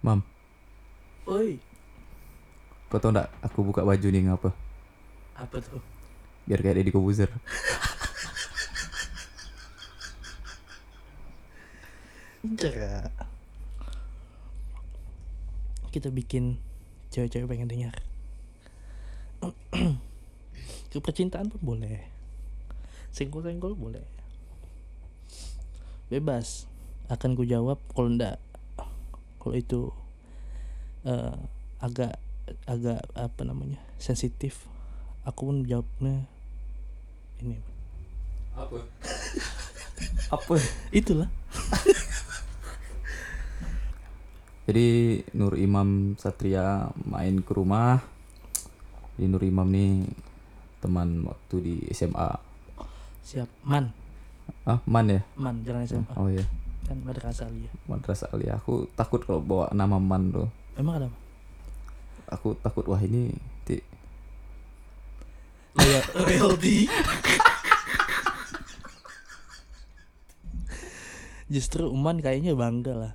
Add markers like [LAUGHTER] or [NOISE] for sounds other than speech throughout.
Mam, Oi, kau tau nggak aku buka baju nih ngapa? apa tuh? Biar kayak Deddy Kobuzer. Enggak. Kita bikin cewek-cewek pengen dengar. [CLEARS THROAT] Ke percintaan pun boleh. Senggol-senggol boleh. Bebas. Akan ku jawab kalau ndak kalau itu eh, agak agak apa namanya sensitif aku pun jawabnya ini Apa? [LAUGHS] Apa? itulah [LAUGHS] Jadi Nur Imam Satria main ke rumah. Jadi Nur Imam nih teman waktu di SMA. siap man Ah, Man ya? man jangan SMA Oh iya, kan madrasah ya Madrasah Aliyah. Aku takut kalau bawa nama Man tuh. emang ada apa? Aku takut wah ini ti Kayak royalty. Justru Uman kayaknya bangga lah.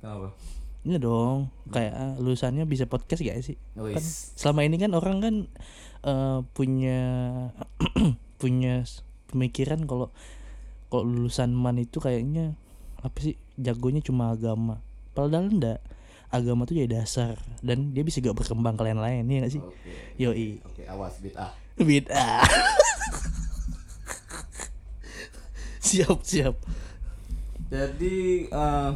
Kenapa? Ini dong, kayak ah, lulusannya bisa podcast gak sih? Oh, Kan selama ini kan orang kan eh, punya [CLEARS THROAT] punya pemikiran kalau kalau lulusan man itu kayaknya apa sih jagonya cuma agama. Padahal enggak. Agama tuh jadi dasar dan dia bisa gak berkembang ke lain-lain ya gak sih? Oke. Yoi. Oke, awas bid'ah. Beda. [LAUGHS] siap siap. Jadi eh,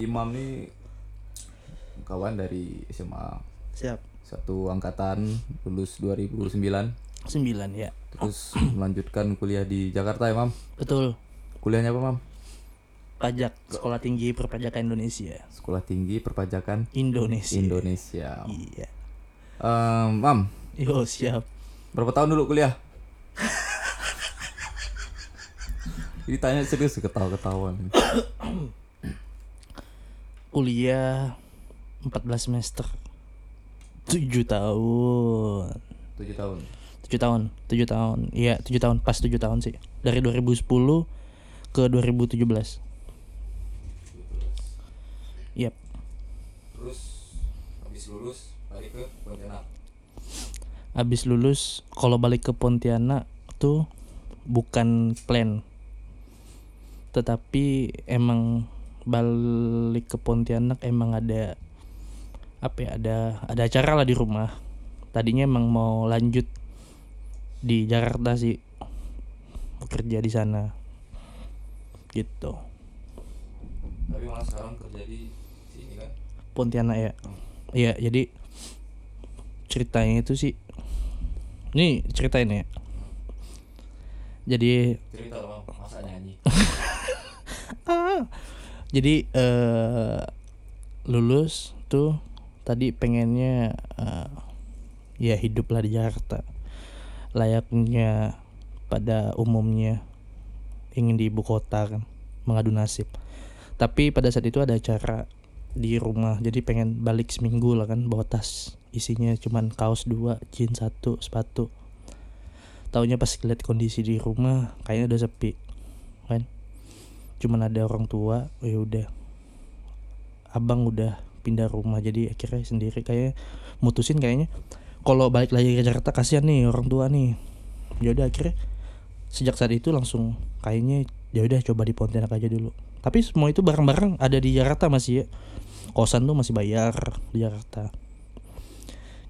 Imam nih kawan dari SMA Siap. satu angkatan lulus 2009 Sembilan ya. Terus melanjutkan kuliah di Jakarta ya Mam Betul. kuliahnya apa Mam Pajak Sekolah Tinggi Perpajakan Indonesia. Sekolah Tinggi Perpajakan Indonesia. Indonesia Iya. Em, Mam Yo siap. berapa tahun dulu kuliah Ini tanya serius ketawa-ketawa nih. Kuliah 14 semester. 7 tahun. 7 tahun 7 tahun. 7 tahun. Iya, 7 tahun. Pas 7 tahun sih. Dari 2010 ke 2017. Yap. terus habis lulus balik ke Pontianak Abis lulus kalau balik ke Pontianak tuh bukan plan. Tetapi emang balik ke Pontianak emang ada apa ya ada ada acara lah di rumah. Tadinya emang mau lanjut di Jakarta sih bekerja di sana. Gitu. Tapi malah sekarang kerja di sini kan? Pontianak ya? Iya jadi ceritanya itu sih ini ceritain ya. Jadi cerita dong masa nyanyi? [LAUGHS] Ah. Jadi eh lulus tuh tadi pengennya eh, ya hidup lah di Jakarta. Layaknya pada umumnya ingin di ibu kota kan mengadu nasib. Tapi pada saat itu ada acara di rumah jadi pengen balik seminggu lah kan bawa tas. Isinya cuman kaos dua jeans satu sepatu. Taunya pas lihat kondisi di rumah kayaknya udah sepi kan? Cuman ada orang tua oh ya udah. Abang udah pindah rumah jadi akhirnya sendiri. Kayak mutusin kayaknya kalau balik lagi ke Jakarta kasihan nih orang tua nih. Ya udah akhirnya sejak saat itu langsung kayaknya ya udah coba di Pontianak aja dulu. Tapi semua itu barang-barang ada di Jakarta masih ya. Kosan tuh masih bayar di Jakarta.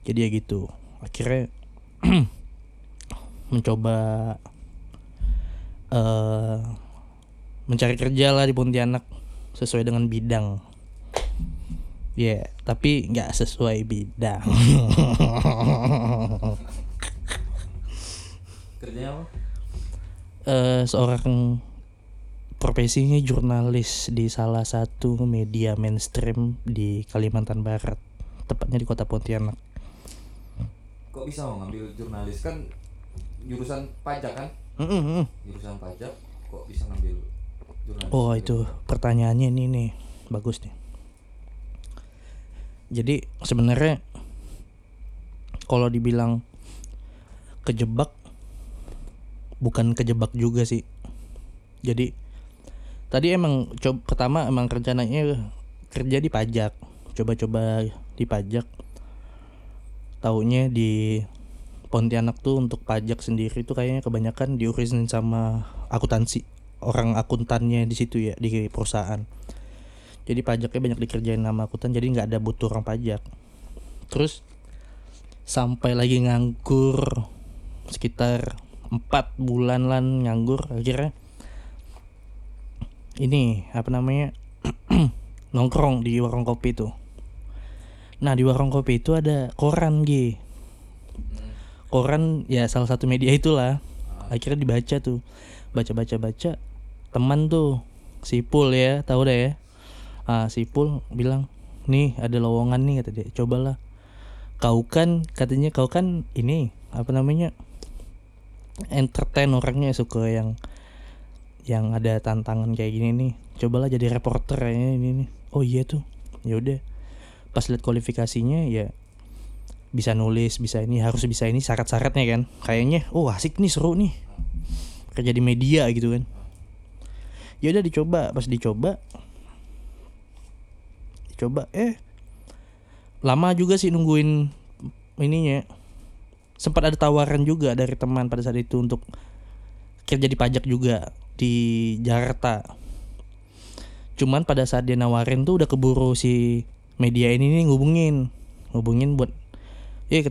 Jadi ya gitu. Akhirnya [CLEARS THROAT] mencoba eh mencari kerja lah di Pontianak sesuai dengan bidang ya tapi nggak sesuai bidang. Kerjanya apa? Eh seorang profesinya jurnalis di salah satu media mainstream di Kalimantan Barat tepatnya di kota Pontianak. Kok bisa mau ngambil jurnalis? Kan jurusan pajak kan? Mm-mm. jurusan pajak kok bisa ngambil jurnalis? Oh itu pertanyaannya ini nih bagus nih. Jadi sebenarnya kalau dibilang kejebak bukan kejebak juga sih. Jadi tadi emang coba pertama emang rencananya kerja di pajak. Coba-coba di pajak. Taunya di Pontianak tuh untuk pajak sendiri tuh kayaknya kebanyakan diurusin sama akuntansi orang akuntannya di situ ya di perusahaan jadi pajaknya banyak dikerjain sama akuntan jadi nggak ada butuh orang pajak. Terus sampai lagi nganggur sekitar empat bulan lah nganggur akhirnya ini apa namanya [CLEARS THROAT] nongkrong di warung kopi tuh nah di warung kopi itu ada koran Gi. Koran ya salah satu media itulah. Akhirnya dibaca tuh. Baca baca baca teman tuh si Pul ya tahu deh ya ah, si Pul bilang nih ada lowongan nih kata dia. Cobalah. Kau kan katanya kau kan ini apa namanya entertain orangnya suka yang yang ada tantangan kayak gini nih. Cobalah jadi reporter ya ini nih. Oh iya tuh ya udah. Pas lihat kualifikasinya ya bisa nulis bisa ini harus bisa ini syarat-syaratnya kan. Kayaknya oh asik nih seru nih. Kerja di media gitu kan. Ya udah dicoba pas dicoba dicoba eh lama juga sih nungguin ininya. Sempat ada tawaran juga dari teman pada saat itu untuk kerja di pajak juga di Jakarta. Cuman pada saat dia nawarin tuh udah keburu si media ini nih ngubungin. Ngubungin buat eh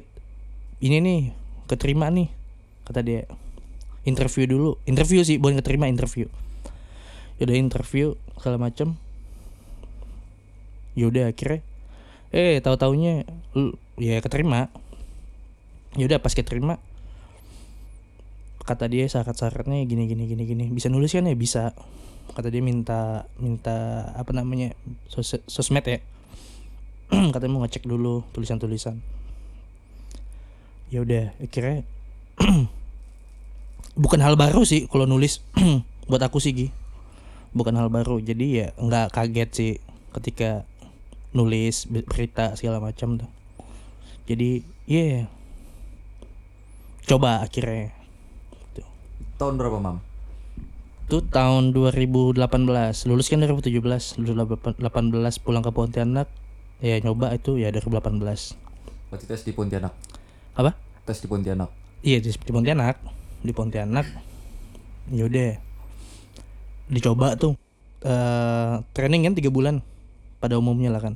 ini nih keterima nih kata dia. Interview dulu. Interview sih bukan keterima interview. Yaudah interview segala macam yaudah akhirnya eh tahu taunya ya keterima. Yaudah pas keterima kata dia syarat-syaratnya gini gini gini gini. Bisa nulis kan ya? Bisa. Kata dia minta minta apa namanya sos sosmed ya. [CLEARS THROAT] Katanya mau ngecek dulu tulisan-tulisan. Ya udah akhirnya [CLEARS THROAT] bukan hal baru sih kalau nulis. [CLEARS THROAT] Buat aku sih Gi. Bukan hal baru. Jadi ya nggak kaget sih ketika nulis ber- berita segala macam tuh. Jadi ya coba akhirnya. Tahun berapa, Mam? itu tahun 2018 lulus kan 2017 lulus 18 pulang ke Pontianak. Ya nyoba itu ya 2018 Berarti tes di Pontianak. apa? Tes di Pontianak. Iya di, di Pontianak, di Pontianak. Yaudah, dicoba tuh. eh training kan tiga bulan pada umumnya lah kan.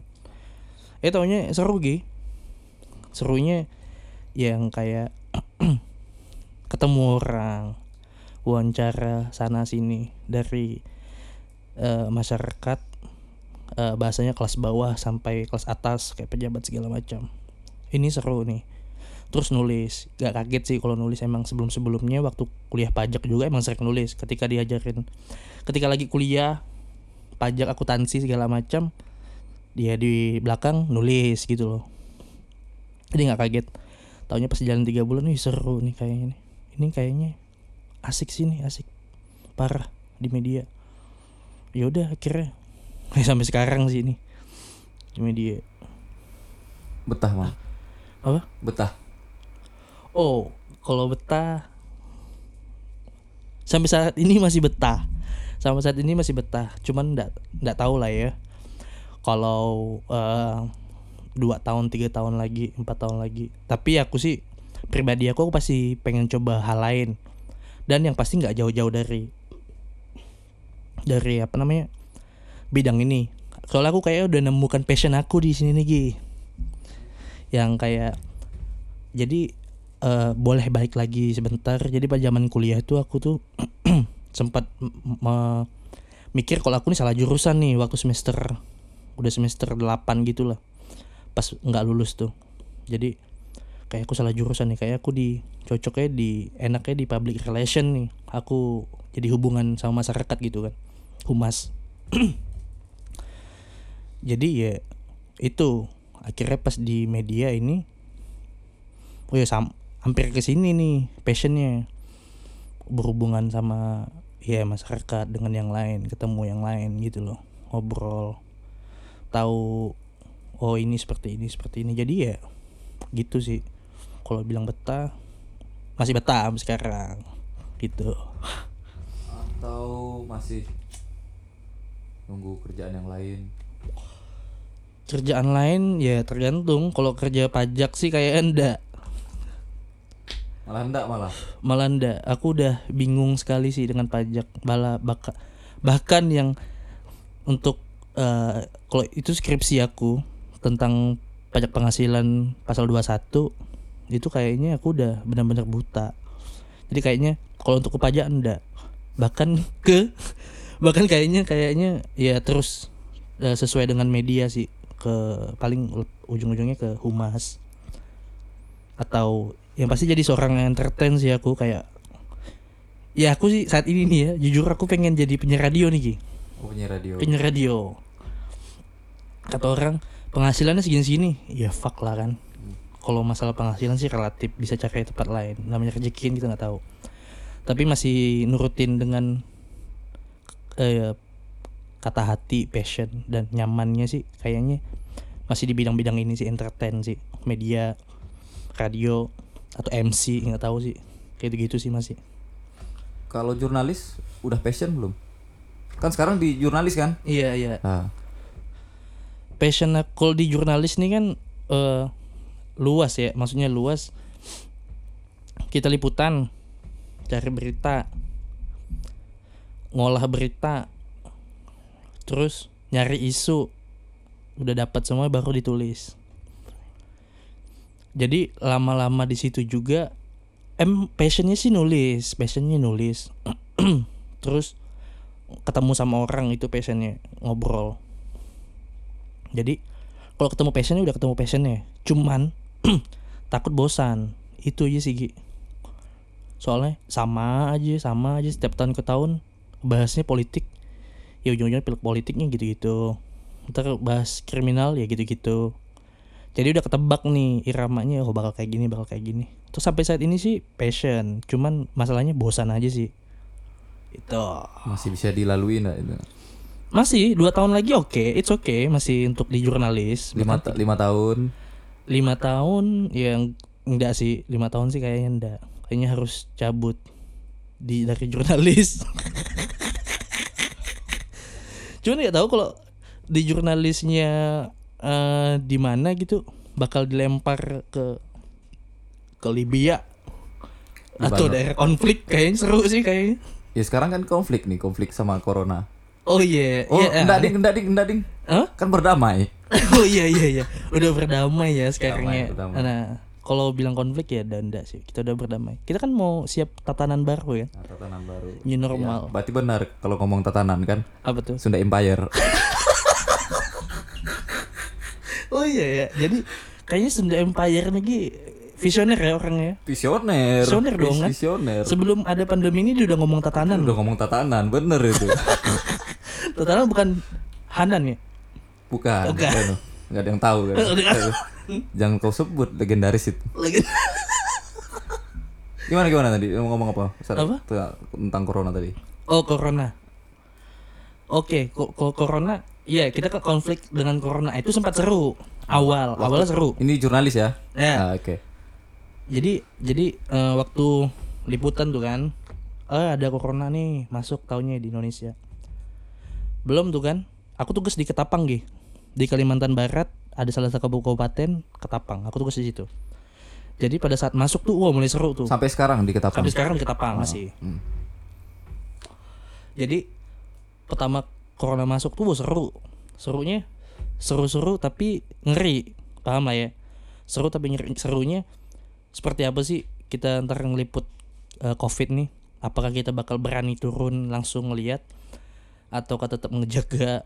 Eh taunya seru gi. Serunya yang kayak [CLEARS THROAT] ketemu orang, wawancara sana sini dari eh, masyarakat eh, bahasanya kelas bawah sampai kelas atas kayak pejabat segala macam. Ini seru nih terus nulis gak kaget sih kalau nulis emang sebelum sebelumnya waktu kuliah pajak juga emang sering nulis ketika diajarin ketika lagi kuliah pajak akuntansi segala macam dia di belakang nulis gitu loh jadi nggak kaget taunya pas jalan tiga bulan nih seru nih kayaknya nih ini kayaknya asik sih nih asik parah di media ya udah akhirnya [LAUGHS] sampai sekarang sih ini di media Betah, Mam. apa Betah. Oh, kalau betah sampai saat ini masih betah. Sampai saat ini masih betah. Cuman ndak ndak tahu lah ya. Kalau eh, dua tahun tiga tahun lagi empat tahun lagi. Tapi aku sih pribadi aku, aku pasti pengen coba hal lain. Dan yang pasti nggak jauh-jauh dari dari apa namanya bidang ini. Soalnya aku kayak udah nemukan passion aku di sini nih Gi. Yang kayak jadi eh, boleh balik lagi sebentar jadi pas zaman kuliah itu aku tuh [CLEARS THROAT] sempat mikir kalau aku nih salah jurusan nih waktu semester udah semester 8 gitu lah. Pas nggak lulus tuh. Jadi kayak aku salah jurusan nih kayak aku di cocoknya di enaknya di public relation nih. Aku jadi hubungan sama masyarakat gitu kan humas. [CLEARS THROAT] Jadi ya itu akhirnya pas di media ini oh ya sam hampir ke sini nih passionnya. Berhubungan sama ya masyarakat dengan yang lain ketemu yang lain gitu loh ngobrol tahu oh ini seperti ini seperti ini. Jadi ya gitu sih. Kalau bilang betah masih betah sekarang. Gitu. Atau masih nunggu kerjaan yang lain? kerjaan lain ya tergantung. Kalau kerja pajak sih kayak enggak Malah enggak malah. malah enggak aku udah bingung sekali sih dengan pajak bala baka, bahkan yang untuk eh, kalau itu skripsi aku tentang pajak penghasilan pasal 21 itu kayaknya aku udah benar-benar buta. Jadi kayaknya kalau untuk ke pajak enggak. Bahkan [LAUGHS] ke bahkan kayaknya kayaknya ya terus eh, sesuai dengan media sih. Ke paling ujung-ujungnya ke humas. Atau yang pasti jadi seorang entertain sih aku kayak ya aku sih saat ini nih ya jujur aku pengen jadi penyiar radio nih Ki. Oh, punya radio. penyiar radio kata orang penghasilannya segini-segini. Ya fuck lah kan. Kalau masalah penghasilan sih relatif bisa cari tempat lain. Namanya rezeki kan kita nggak tahu. Tapi masih nurutin dengan eh, kata hati passion dan nyamannya sih kayaknya masih di bidang-bidang ini sih entertain sih. Media radio atau MC nggak tahu sih. Kayak gitu sih masih. Kalau jurnalis udah passion belum? Kan sekarang di jurnalis kan? iya iya. Nah, passion kalau di jurnalis nih kan eh, luas ya. Maksudnya luas. Kita liputan cari berita ngolah berita terus nyari isu. Udah dapat semua baru ditulis. Jadi lama-lama di situ juga em passionnya sih nulis passionnya nulis. [CLEARS THROAT] Terus ketemu sama orang itu passionnya ngobrol jadi kalau ketemu passionnya udah ketemu passionnya. Cuman [CLEARS THROAT] takut bosan. Itu aja sih Gi. soalnya sama aja sama aja setiap tahun ke tahun bahasnya politik. Ya ujung-ujungnya pilih politiknya gitu-gitu. Ntar bahas kriminal ya gitu-gitu. Jadi udah ketebak nih iramanya oh bakal kayak gini bakal kayak gini. Terus sampai saat ini sih passion. Cuman masalahnya bosan aja sih. Itu. Masih bisa dilalui enggak itu? Masih dua tahun lagi oke it's okay masih untuk di jurnalis. Lima, ta- lima tahun. lima tahun yang enggak sih lima tahun sih kayaknya enggak. Kayaknya harus cabut di dari jurnalis. [LAUGHS] Cuman nggak tahu kalau di jurnalisnya eh, di mana gitu bakal dilempar ke ke Libya. Atau daerah konflik kayaknya seru sih kayaknya. Ya sekarang kan konflik nih, konflik sama corona. Oh iya Oh, iya, enggak ding, enggak ding, enggak ding. Hah? Kan berdamai. [LAUGHS] oh iya iya iya udah berdamai ya sekarang Berdamai, ya berdamai. nah kalau bilang konflik ya enggak sih kita udah berdamai kita kan mau siap tatanan baru ya Nah, tatanan baru. new normal Ya, berarti benar kalau ngomong tatanan kan apa tuh Sunda Empire. [LAUGHS] oh iya ya jadi kayaknya Sunda Empire lagi visioner ya orangnya Visioner. Visioner dong, kan? Visioner. sebelum ada pandemi ini dia udah ngomong tatanan Udah ngomong tatanan, bener itu. [LAUGHS] tatanan bukan Hanan ya Bukan. Bukan. Bukan. Nggak ada yang tahu kan. Jangan kau sebut legendaris itu. lagi [LAUGHS] Gimana gimana tadi? Mau ngomong apa? Saat- Apa? Tentang corona tadi. oh corona oke ko- ko- corona iya kita ke konflik dengan corona itu sempat seru awal awalnya seru Ini jurnalis ya? ya Ah, Oke. jadi jadi eh, waktu liputan tuh kan eh ada corona nih masuk tahunnya di Indonesia belum tuh kan. Aku tugas di Ketapang Gi. Di Kalimantan Barat ada salah satu kabupaten Ketapang. Aku tugas di situ. Jadi pada saat masuk tuh wah mulai seru tuh. Sampai sekarang di Ketapang. sampai sekarang di Ketapang masih. Hmm. jadi pertama corona masuk tuh wah, seru. Serunya seru-seru tapi ngeri. Paham lah ya? Seru tapi ngeri. Serunya seperti apa sih kita ntar ngeliput eh, covid nih? Apakah kita bakal berani turun langsung ngeliat atau tetap ngejaga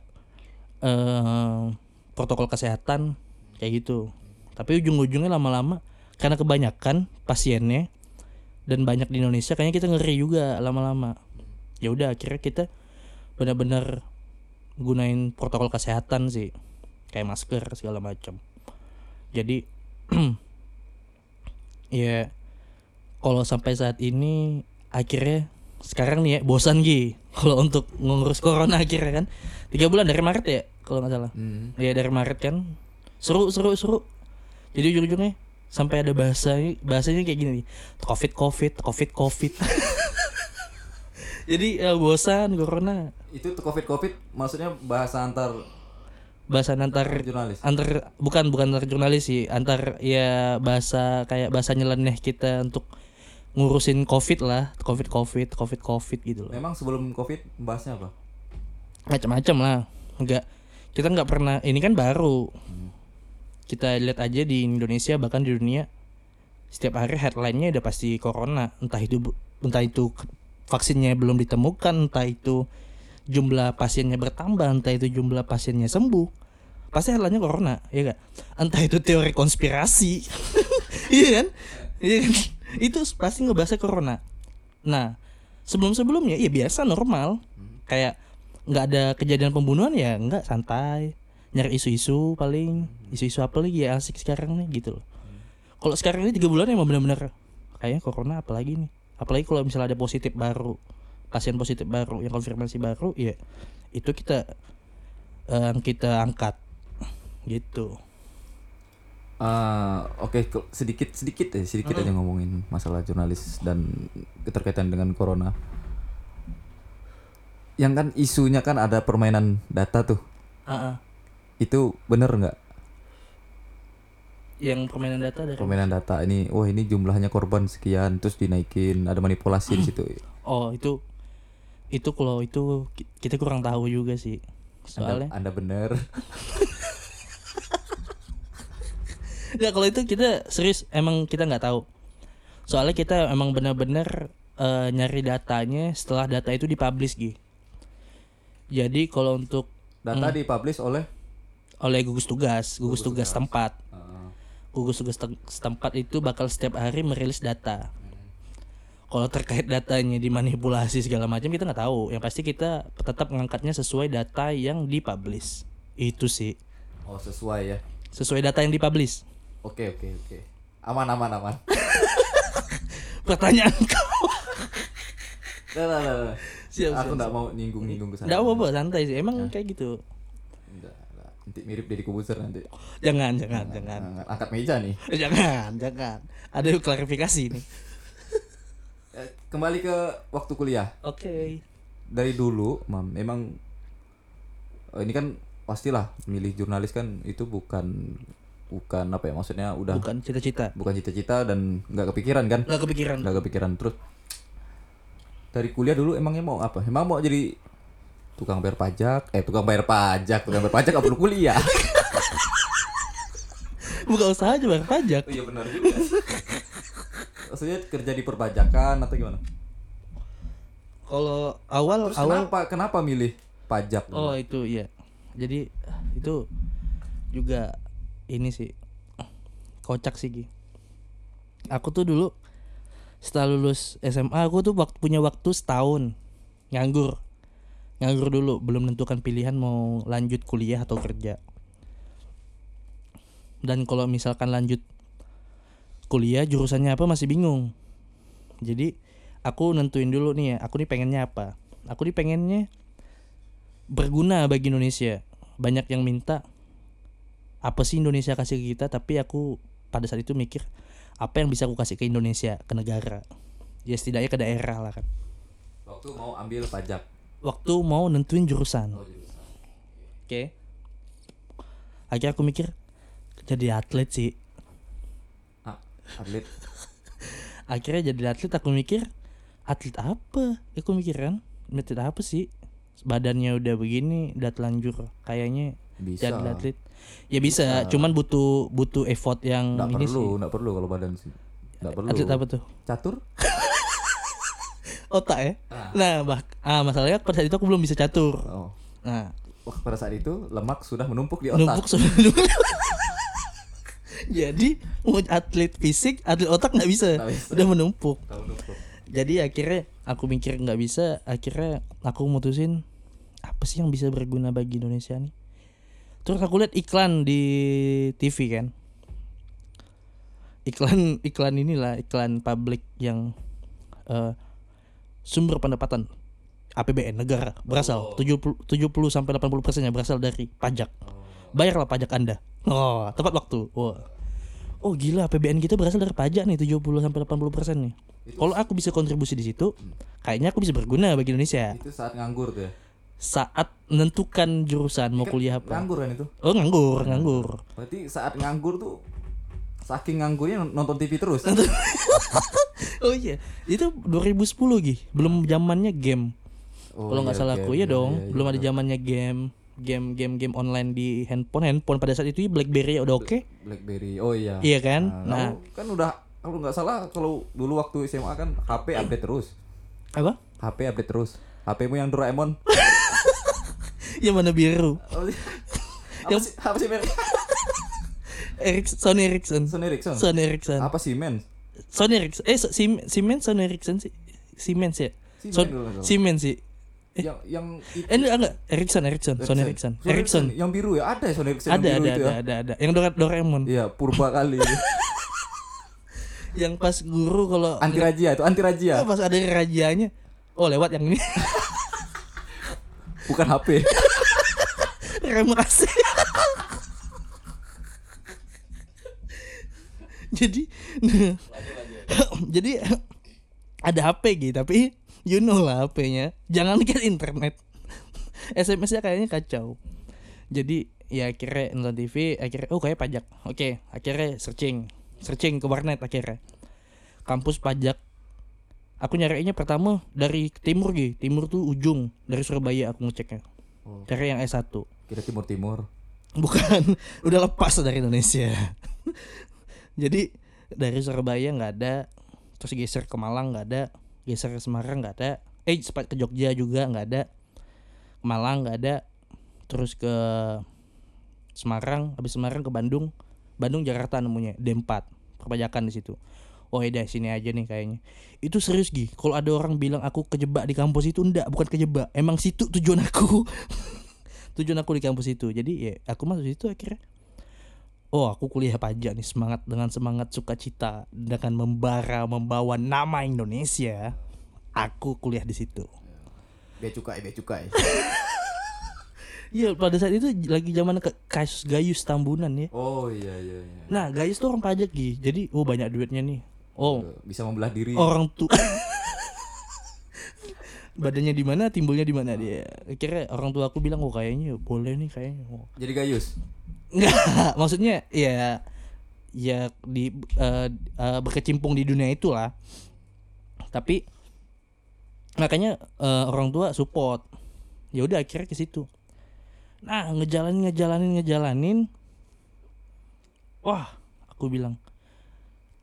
eh, protokol kesehatan kayak gitu. Tapi ujung-ujungnya lama-lama karena kebanyakan pasiennya dan banyak di Indonesia kayaknya kita ngeri juga lama-lama. Ya udah akhirnya kita benar-benar gunain protokol kesehatan sih. Kayak masker segala macam jadi [CLEARS THROAT] ya kalau sampai saat ini akhirnya sekarang nih ya bosan Gi. Kalau untuk ngurus corona akhirnya kan tiga bulan dari Maret ya kalau nggak salah. Hmm. ya dari Maret kan. Seru seru seru. Jadi ujung-ujungnya sampai ada bahasanya bahasanya kayak gini nih. Covid covid covid covid. [LAUGHS] Jadi ya bosan corona. Itu tuh covid covid maksudnya bahasa antar bahasan antar Jurnalis. antar bukan bukan antar jurnalis sih. Antar ya bahasa kayak bahasa nyeleneh kita untuk ngurusin covid lah covid covid covid covid gitu loh. Memang sebelum Covid bahasnya apa? macam-macam lah. Nggak kita nggak pernah ini kan baru. Kita lihat aja di Indonesia bahkan di dunia setiap hari headline-nya udah pasti corona. Entah itu entah itu vaksinnya belum ditemukan entah itu jumlah pasiennya bertambah entah itu jumlah pasiennya sembuh. Pasti headline-nya corona ya gak entah itu teori konspirasi. [LAUGHS] Iya kan? Iya kan itu pasti ngebahasnya corona. Nah sebelum sebelumnya ya biasa normal. Kayak nggak ada kejadian pembunuhan ya nggak santai. Nyari isu-isu paling isu-isu apa lagi ya asik sekarang nih gitu loh. Kalau sekarang ini tiga bulan emang benar-benar kayaknya corona apalagi nih. Apalagi kalau misalnya ada positif baru pasien positif baru yang konfirmasi baru ya itu kita eh, kita angkat gitu Ah, oke ke- sedikit sedikit ya sedikit aja ngomongin masalah jurnalis dan keterkaitan dengan corona. Yang kan isunya kan ada permainan data tuh. Ah. Itu bener nggak yang permainan data dari permainan data ini? Wah ini jumlahnya korban sekian terus dinaikin ada manipulasi di situ. [CLEARS THROAT] oh itu itu kalau itu ki- kita kurang tahu juga sih Anda, soalnya anda bener. [LAUGHS] Ya kalau itu kita serius emang kita nggak tahu. Soalnya kita emang benar-benar eh, nyari datanya setelah data itu dipublish Gi. Jadi kalau untuk Data dipublish oleh oleh gugus tugas, gugus tugas tempat. Gugus tugas tem- setempat itu bakal setiap hari merilis data. Kalau terkait datanya dimanipulasi segala macam kita nggak tahu. Yang pasti kita tetap mengangkatnya sesuai data yang dipublish. Itu sih. oh sesuai ya. Sesuai data yang dipublish. Oke oke oke. Aman aman aman. [LAUGHS] Pertanyaan kau. Nah, nah, nah, nah. Siap, Aku nggak mau nyinggung nyinggung ke sana. Enggak apa-apa, santai sih. Emang kayak gitu. Nggak, nggak. Nanti mirip dari kubuser nanti. Jangan, jangan, jangan. Nah, angkat meja nih. [LAUGHS] Jangan, jangan. Ada klarifikasi nih. [LAUGHS] Eh, Kembali ke waktu kuliah. Oke. Dari dulu, mam, memang eh, ini kan pastilah milih jurnalis kan itu bukan bukan apa ya maksudnya udah Bukan cita-cita. bukan cita-cita dan nggak kepikiran kan? Nggak kepikiran. Nggak kepikiran terus. Dari kuliah dulu emangnya mau apa? Emang mau jadi tukang bayar pajak? Eh tukang bayar pajak, tukang bayar pajak nggak perlu kuliah. [LAUGHS] Buka usaha aja bayar pajak. iya benar juga. Maksudnya kerja di perpajakan atau gimana? Kalau awal Terus awal kenapa kenapa milih pajak? Oh, itu iya. Jadi itu juga ini sih kocak sih Gi. Aku tuh dulu setelah lulus SMA aku tuh waktu punya waktu setahun nganggur. Nganggur dulu, belum menentukan pilihan mau lanjut kuliah atau kerja. Dan kalau misalkan lanjut kuliah jurusannya apa masih bingung. Jadi aku nentuin dulu nih ya, aku nih pengennya apa. Aku nih pengennya berguna bagi Indonesia. Banyak yang minta apa sih Indonesia kasih ke kita, tapi aku pada saat itu mikir apa yang bisa aku kasih ke Indonesia, ke negara. Ya setidaknya ke daerah lah kan. Waktu mau ambil pajak. Waktu mau nentuin jurusan. Oh, jurusan. Oke. Akhirnya aku mikir jadi atlet sih. Ah, atlet. [LAUGHS] Akhirnya jadi atlet aku mikir atlet apa? Ya, Aku mikir kan atlet apa sih? Badannya udah begini, udah telanjur. Kayaknya Bisa. jadi atlet. Ya bisa, cuman butuh butuh effort yang Nggak ini perlu, sih. nggak perlu kalau badan sih. Nggak perlu. Atlet apa tuh? Catur? [LAUGHS] Otak ya. Nah, bah ah masalahnya pada saat itu aku belum bisa catur. Oh. Nah, Wah, pada saat itu lemak sudah menumpuk di otak. numpuk sudah [LAUGHS] [LAUGHS] Jadi mau atlet fisik, atlet otak nggak bisa. Nggak bisa. Udah menumpuk. Tahu numpuk. Jadi akhirnya aku mikir nggak bisa, akhirnya aku mutusin apa sih yang bisa berguna bagi Indonesia nih. Terus aku lihat iklan di TV kan. Iklan iklan inilah iklan publik yang eh, sumber pendapatan APBN negara berasal 70 70 sampai 80 persennya berasal dari pajak. Bayarlah pajak Anda. Oh, tepat waktu. Wah. Oh gila APBN kita berasal dari pajak nih 70 sampai 80 persen nih. Kalau aku bisa kontribusi di situ, kayaknya aku bisa berguna bagi Indonesia. Itu saat nganggur tuh ya. Saat menentukan jurusan mau kuliah apa. Nganggur kan itu. Oh nganggur, nganggur. Berarti saat nganggur tuh saking nganggurnya nonton TV terus. [LAUGHS] Oh iya, itu 2010 Gi. Belum zamannya game. Oh, Kalau nggak iya, salah aku ya iya, dong, iya, iya, belum ada betul. zamannya game. Game game game online di handphone handphone pada saat itu ya BlackBerry ya udah oke BlackBerry. Oh iya. iya kan Nah, nah kan udah kalau nggak salah kalau dulu waktu SMA kan HP update terus. apa HP update terus. HP-mu yang Doraemon. [LAUGHS] yang mana biru [LAUGHS] Apa sih? Apa sih? Apa sih merek? [LAUGHS] Ericsson Sony Ericsson Sony Ericsson. Sony Ericsson Apa Siemens? Sony Ericsson eh Sim- Siemens Sony Ericsson sih Siemens ya Siemens. Siemens sih Yang yang itu- eh enggak Ericsson Ericsson Sony Ericsson Ericsson Yang biru ya? Ada ya Sony Ericsson ada yang ada biru itu ada, ya? ada ada yang Dora Doraemon Iya, purba kali. [LAUGHS] yang pas guru kalau anti rajia itu, anti rajia. pas ada rajanya oh lewat yang ini Bukan HP. Rem AC jadi jadi ada HP gitu tapi you know lah HP-nya jangan lihat internet. SMS-nya kayaknya kacau. Jadi ya akhirnya nonton TV akhirnya oh kayak pajak. Oke akhirnya searching. Searching ke warnet akhirnya. Kampus pajak. Aku nyarinya pertama dari timur gitu timur tuh ujung dari Surabaya aku ngeceknya Oh. cari yang S1 Kira Timur Timur. Bukan, [LAUGHS] udah lepas dari Indonesia. [LAUGHS] Jadi dari Surabaya nggak ada, terus geser ke Malang nggak ada, geser ke Semarang nggak ada, eh sempat ke Jogja juga nggak ada, ke Malang nggak ada, terus ke Semarang, habis Semarang ke Bandung, Bandung Jakarta nemunya D4 perpajakan di situ. Oh ya dah, sini aja nih kayaknya. Itu serius Gi. Kalau ada orang bilang aku kejebak di kampus itu enggak, bukan kejebak. Emang situ tujuan aku. [LAUGHS] tujuan aku di kampus itu jadi ya aku masuk situ akhirnya oh aku kuliah pajak nih semangat dengan semangat sukacita dengan membara membawa nama Indonesia aku kuliah di situ Bea cukai, bea cukai. [LAUGHS] iya pada saat itu lagi zaman ke kasus Gayus Tambunan ya Oh iya iya iya. nah Gayus tuh orang pajak Gi jadi oh banyak duitnya nih oh Bisa membelah diri. orang tuh [LAUGHS] badannya di mana timbulnya di mana dia akhirnya orang tua aku bilang oh kayaknya boleh nih kayaknya oh. Jadi gayus. Enggak, [LAUGHS] maksudnya ya ya di eh, eh, berkecimpung di dunia itulah. Tapi makanya eh, orang tua support. Ya udah akhirnya ke situ. Nah, ngejalanin ngejalanin ngejalanin. Wah, aku bilang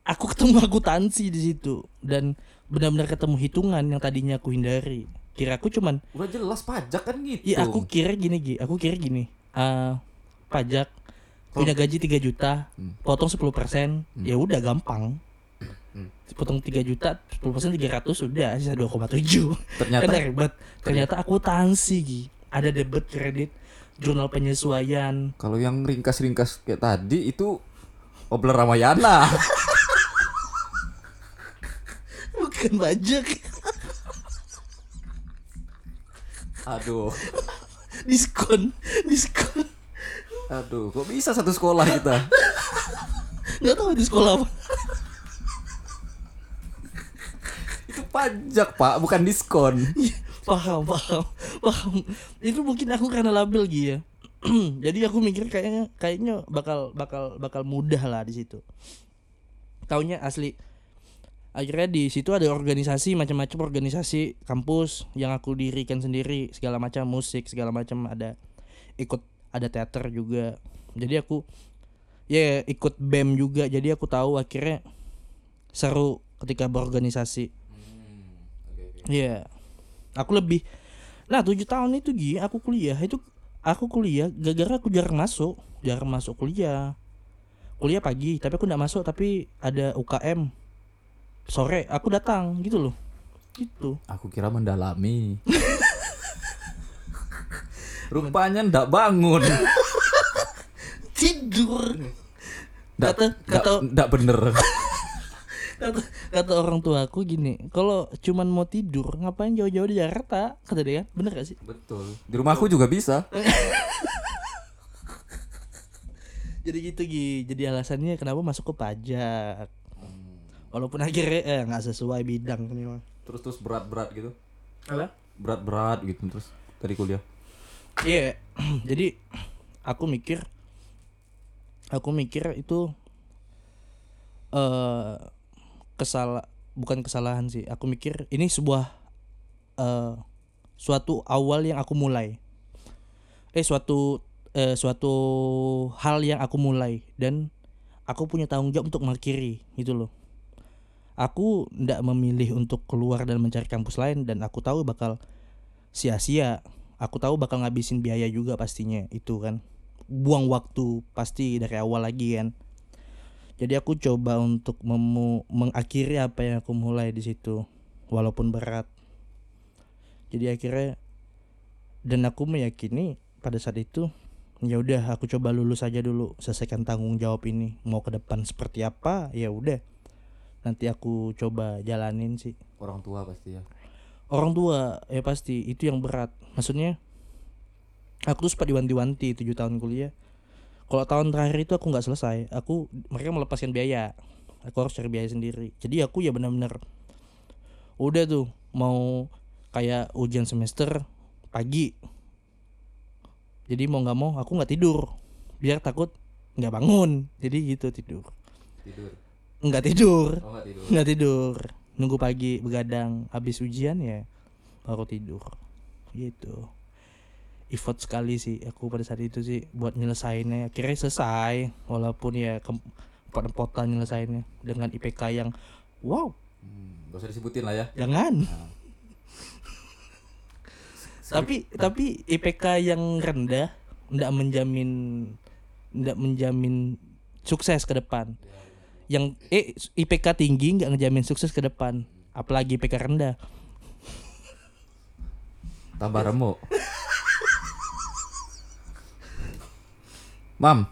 aku ketemu akuntansi di situ dan benar-benar ketemu hitungan yang tadinya aku hindari. Kira aku cuman Udah jelas pajak kan gitu. Iya aku kira gini Gi, aku kira gini. eh pajak punya gaji 3 juta, Hmm. potong 10%, ya udah gampang. Hmm. Potong 3 juta, 10% 300 sudah sisa 2,7. Ternyata Kan ribet. Ternyata akuntansi Gi. Ada debit kredit, jurnal penyesuaian. kalau yang ringkas-ringkas kayak tadi itu Obler Ramayana. [LAUGHS] Bukan pajak. Aduh. diskon, diskon. Aduh, kok bisa satu sekolah kita? Gak tahu di sekolah apa. Itu pajak, Pak, bukan diskon. Iya, paham paham paham itu mungkin aku karena labil gitu ya [CLEARS THROAT] jadi aku mikir kayaknya kayaknya bakal bakal bakal mudah lah di situ taunya asli akhirnya di situ ada organisasi macam-macam organisasi kampus yang aku dirikan sendiri segala macam musik segala macam ada ikut ada teater juga jadi aku ya ikut bem juga jadi aku tahu akhirnya seru ketika berorganisasi Iya. Aku lebih Nah, tujuh tahun itu Gi, aku kuliah itu aku kuliah gara-gara aku jarang masuk, jarang masuk kuliah. Kuliah pagi, tapi aku nggak masuk tapi ada UKM. Sore aku datang gitu loh. Gitu. Aku kira mendalami. Rupanya ndak bangun. Tidur. Ndak, Kata- ndak, kata- ndak bener. Kata, kata orang tua aku gini, kalau cuman mau tidur ngapain jauh-jauh di Jakarta? Kata dia kan, bener gak sih? Betul. Di rumahku juga bisa. [LAUGHS] Jadi gitu Gi, jadi alasannya kenapa masuk ke pajak. Walaupun akhirnya eh nggak sesuai bidang ini mah. Terus terus berat-berat gitu. Apa? Berat-berat gitu terus. dari kuliah Iya, [CLEARS THROAT] jadi aku mikir, aku mikir itu eh kesalah bukan kesalahan sih. Aku mikir ini sebuah eh suatu awal yang aku mulai. Eh suatu eh suatu hal yang aku mulai dan aku punya tanggung jawab untuk mengakhiri gitu loh. Aku ndak memilih untuk keluar dan mencari kampus lain dan aku tahu bakal sia-sia. Aku tahu bakal ngabisin biaya juga pastinya itu kan. Buang waktu pasti dari awal lagi kan. Jadi aku coba untuk memu mengakhiri apa yang aku mulai di situ walaupun berat. Jadi akhirnya dan aku meyakini pada saat itu ya udah aku coba lulus aja dulu selesaikan tanggung jawab ini. Mau ke depan seperti apa ya udah nanti aku coba jalanin sih. Orang tua pasti ya. Orang tua ya pasti. Itu yang berat. Maksudnya aku tuh sempat diwanti-wanti tujuh tahun kuliah. Kalau tahun terakhir itu aku nggak selesai. Aku mereka melepaskan biaya. Aku harus cari biaya sendiri. Jadi aku ya benar-benar udah tuh mau kayak ujian semester pagi. Jadi mau nggak mau aku nggak tidur. Biar takut nggak bangun. Jadi gitu tidur. Tidur nggak tidur. Oh nggak tidur. Nggak tidur. Nunggu pagi begadang habis ujian ya baru tidur. Gitu. Effort sekali sih aku pada saat itu sih buat nyelesainnya. Akhirnya selesai walaupun ya kempot-empotan nyelesainnya dengan IPK yang wow. Hmm, gak usah disebutin lah ya. Jangan. Nah. [LAUGHS] tapi tapi IPK yang rendah ndak menjamin ndak menjamin sukses ke depan yang eh IPK tinggi nggak ngejamin sukses ke depan. Apalagi IPK rendah. Tambah remuk. Mam.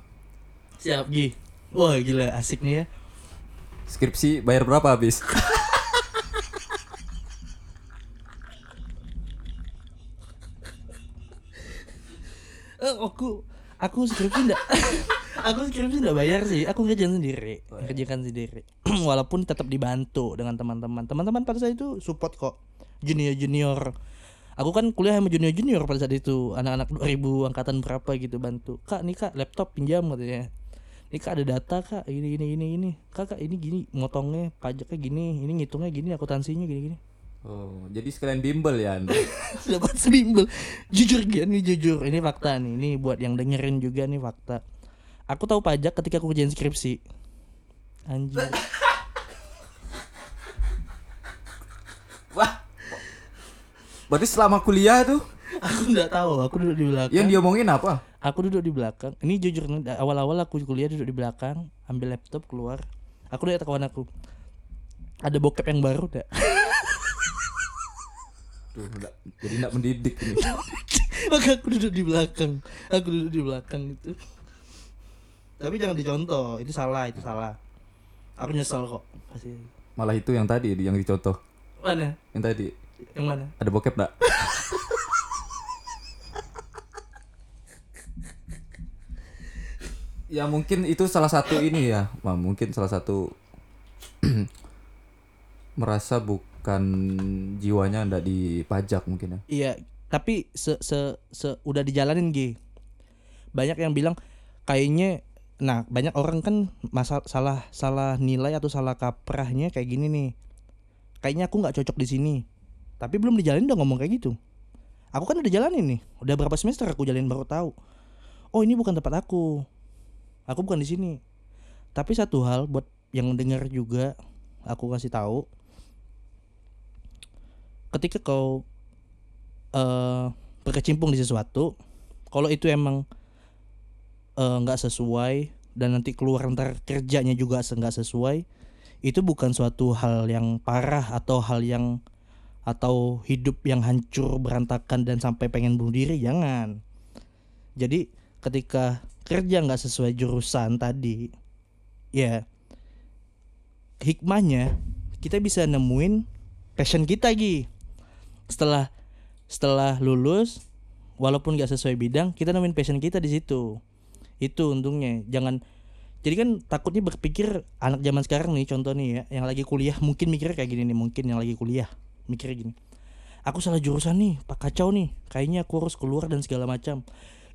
Siap. Gi. Wah gila asik nih ya. Skripsi bayar berapa habis? Eh, aku aku skripsi enggak aku skripsi enggak bayar sih. Aku kerjain sendiri. Kerjakan sendiri. [CLEARS THROAT] Walaupun tetap dibantu dengan teman-teman. Teman-teman pada saat itu support kok. Junior junior. Aku kan kuliah sama junior junior pada saat itu. Anak-anak 2000 angkatan berapa gitu bantu. Kak nih kak laptop pinjam katanya. Ini kak ada data kak. Ini ini ini ini. Kak kak ini gini motongnya pajaknya gini ini ngitungnya gini akuntansinya gini gini. Oh jadi sekalian bimbel ya anda? [LAUGHS] Dapat sebimbel jujur gian nih jujur. Ini fakta nih. Ini buat yang dengerin juga nih fakta aku tahu pajak ketika aku kerjain skripsi. Anjir [LAUGHS] wah. Berarti selama kuliah tuh aku nggak tahu aku duduk di belakang. Yang diomongin apa? Aku duduk di belakang. Ini jujur awal-awal aku kuliah duduk di belakang ambil laptop keluar. Aku lihat kawan aku. Ada bokep yang baru dah Tuh, nggak- jadi nggak mendidik ini. [LAUGHS] Maka aku duduk di belakang. Aku duduk di belakang itu tapi jangan dicontoh itu salah itu salah. Aku nyesel kok pasti malah itu yang tadi yang dicontoh. Mana? Yang tadi. Yang mana? Ada bokep nggak? [LAUGHS] Ya mungkin itu salah satu ini ya Mam, mungkin salah satu [CLEARS THROAT] merasa bukan jiwanya ndak dipajak mungkin ya. Iya tapi se se se udah dijalanin G banyak yang bilang kayaknya nah banyak orang kan masalah salah salah nilai atau salah kaprahnya kayak gini nih. Kayaknya aku nggak cocok di sini. Tapi belum dijalanin udah ngomong kayak gitu. Aku kan udah jalanin nih. Udah berapa semester aku jalanin baru tahu. Oh ini bukan tempat aku. Aku bukan di sini. Tapi satu hal buat yang dengar juga aku kasih tahu. Ketika kau eh berkecimpung di sesuatu kalau itu emang eh, nggak sesuai dan nanti keluar ntar kerjanya juga nggak sesuai itu bukan suatu hal yang parah atau hal yang atau hidup yang hancur berantakan dan sampai pengen bunuh diri jangan. Jadi ketika kerja nggak sesuai jurusan tadi ya hikmahnya kita bisa nemuin passion kita Gi setelah setelah lulus walaupun gak sesuai bidang kita nemuin passion kita di situ itu untungnya. Jangan jadi kan takutnya berpikir anak zaman sekarang nih contoh nih ya yang lagi kuliah mungkin mikirnya kayak gini nih mungkin yang lagi kuliah mikirnya gini. Aku salah jurusan nih pak kacau nih kayaknya aku harus keluar dan segala macam.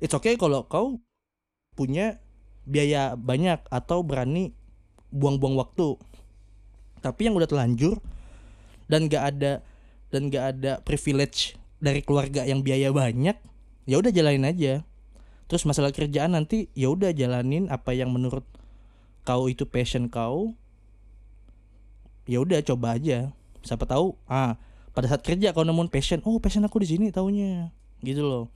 It's okay kalau kau punya biaya banyak atau berani buang-buang waktu. Tapi yang udah telanjur dan gak ada dan gak ada privilege dari keluarga yang biaya banyak ya udah jalanin aja terus masalah kerjaan nanti ya udah jalanin apa yang menurut kau itu passion kau. Ya udah coba aja. Siapa tahu ah pada saat kerja kau nemuin passion oh passion aku di sini taunya. Gitu loh.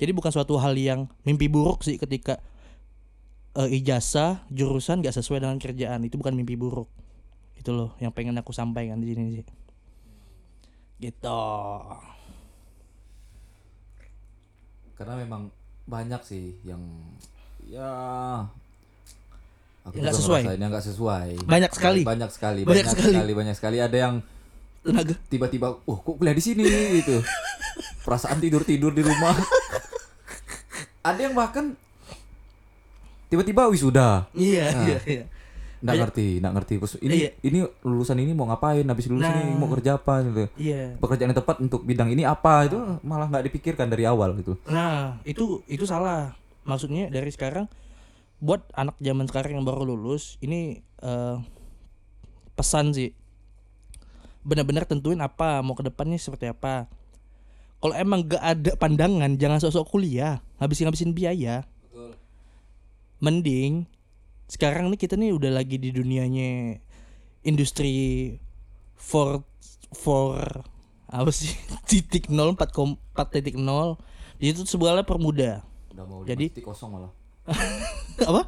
Jadi bukan suatu hal yang mimpi buruk sih ketika eh, ijazah jurusan gak sesuai dengan kerjaan. Itu bukan mimpi buruk. Itu loh yang pengen aku sampaikan di sini sih. Gitu. Karena memang banyak sih yang ya aku Nggak sesuai. yang nggak sesuai Banyak sekali. banyak sekali Banyak banyak, sekali. sekali. banyak sekali ada yang tenaga tiba-tiba wah kok kuliah di sini gitu perasaan tidur tidur di rumah [LAUGHS] ada yang bahkan tiba-tiba wisuda iya Nah. iya iya nggak Banyak. ngerti nggak ngerti terus ini Iya. ini lulusan ini mau ngapain habis lulus Nah. ini mau kerja apa gitu iya pekerjaan yang tepat untuk bidang ini apa itu malah nggak dipikirkan dari awal gitu Nah, itu itu salah. Maksudnya dari sekarang buat anak zaman sekarang yang baru lulus, ini eh, pesan sih. Benar-benar tentuin apa mau ke depannya seperti apa. Kalau emang gak ada pandangan, jangan sosok kuliah, ngabisin-ngabisin biaya. Mending sekarang nih kita nih udah lagi di dunianya industri for for apa sih? [LAUGHS] Titik nol empat kom- empat titik nol. Itu sebuahnya permudah udah mau Jadi- kosong malah. [LAUGHS] Apa?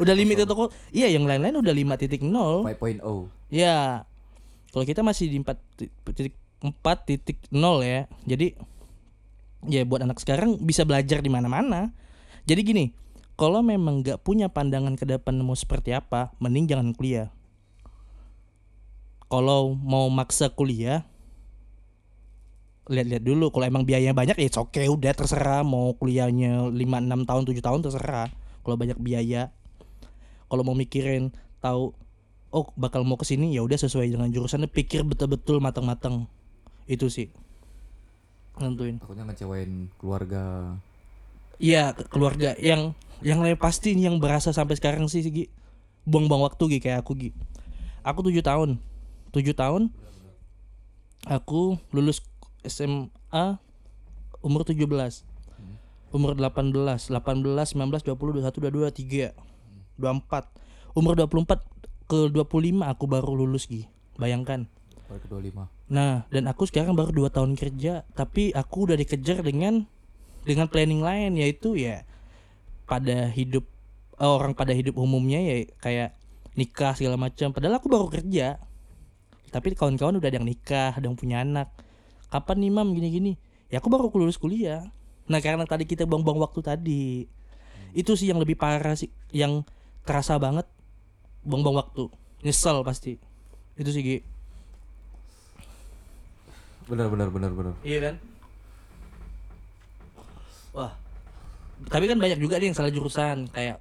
Udah titik limit kosong. itu kok iya yang lain-lain udah lima titik nol. 5.0 ya kalau kita masih di empat titik empat titik nol ya. Jadi ya buat anak sekarang bisa belajar di mana-mana. Jadi gini kalau memang nggak punya pandangan ke depan mau seperti apa mending jangan kuliah. Kalau mau maksa kuliah lihat-lihat dulu. Kalau emang biayanya banyak ya oke udah terserah. Mau kuliahnya 5 6 tahun 7 tahun terserah. Kalau banyak biaya. Kalau mau mikirin tahu oh bakal mau ke sini ya udah sesuai dengan jurusannya. Pikir betul-betul matang-matang itu sih. Nentuin. Takutnya ngecewain keluarga. Iya ke- keluarga yang yang lain pasti yang berasa sampai sekarang sih Gi. Buang-buang waktu Gi kayak aku Gi. Aku tujuh tahun. Tujuh tahun aku lulus SMA umur 17 umur 18 18 19 20 21 22 23 24 umur 24 ke 25 aku baru lulus Gi. Bayangkan. Baru kedua lima. Nah, dan aku sekarang baru dua tahun kerja, tapi aku udah dikejar dengan dengan planning lain yaitu ya pada hidup eh, orang pada hidup umumnya ya kayak nikah segala macam. Padahal aku baru kerja. Tapi kawan-kawan udah ada yang nikah, ada yang punya anak. Kapan nih mam gini-gini? Ya aku baru lulus kuliah. Nah, karena tadi kita buang-buang waktu tadi. Itu sih yang lebih parah sih, yang kerasa banget buang-buang waktu. Nyesel pasti. Itu sih Gi. benar benar benar benar Iya kan? Wah. Tapi kan banyak juga nih yang salah jurusan kayak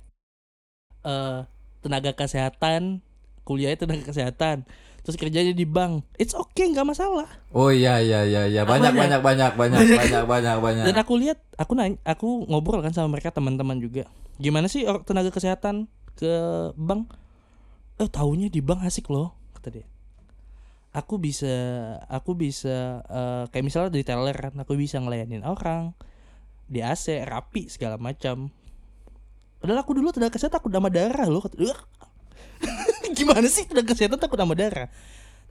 eh tenaga kesehatan, kuliahnya tenaga kesehatan, terus kerjanya di bank. It's okay, nggak masalah. oh iya iya iya iya banyak Banyak. banyak banyak banyak [LAUGHS] banyak banyak banyak Dan aku lihat, aku nanya, aku ngobrol kan sama mereka teman-teman juga. Gimana sih tenaga kesehatan ke bank? Eh, taunya di bank asik loh, kata dia. Aku bisa, aku bisa eh, kayak misalnya di teller kan, aku bisa ngelayanin orang di AC rapi segala macam. Padahal aku dulu tenaga kesehatan takut sama darah loh. [LAUGHS] Gimana sih tenaga kesehatan takut sama darah?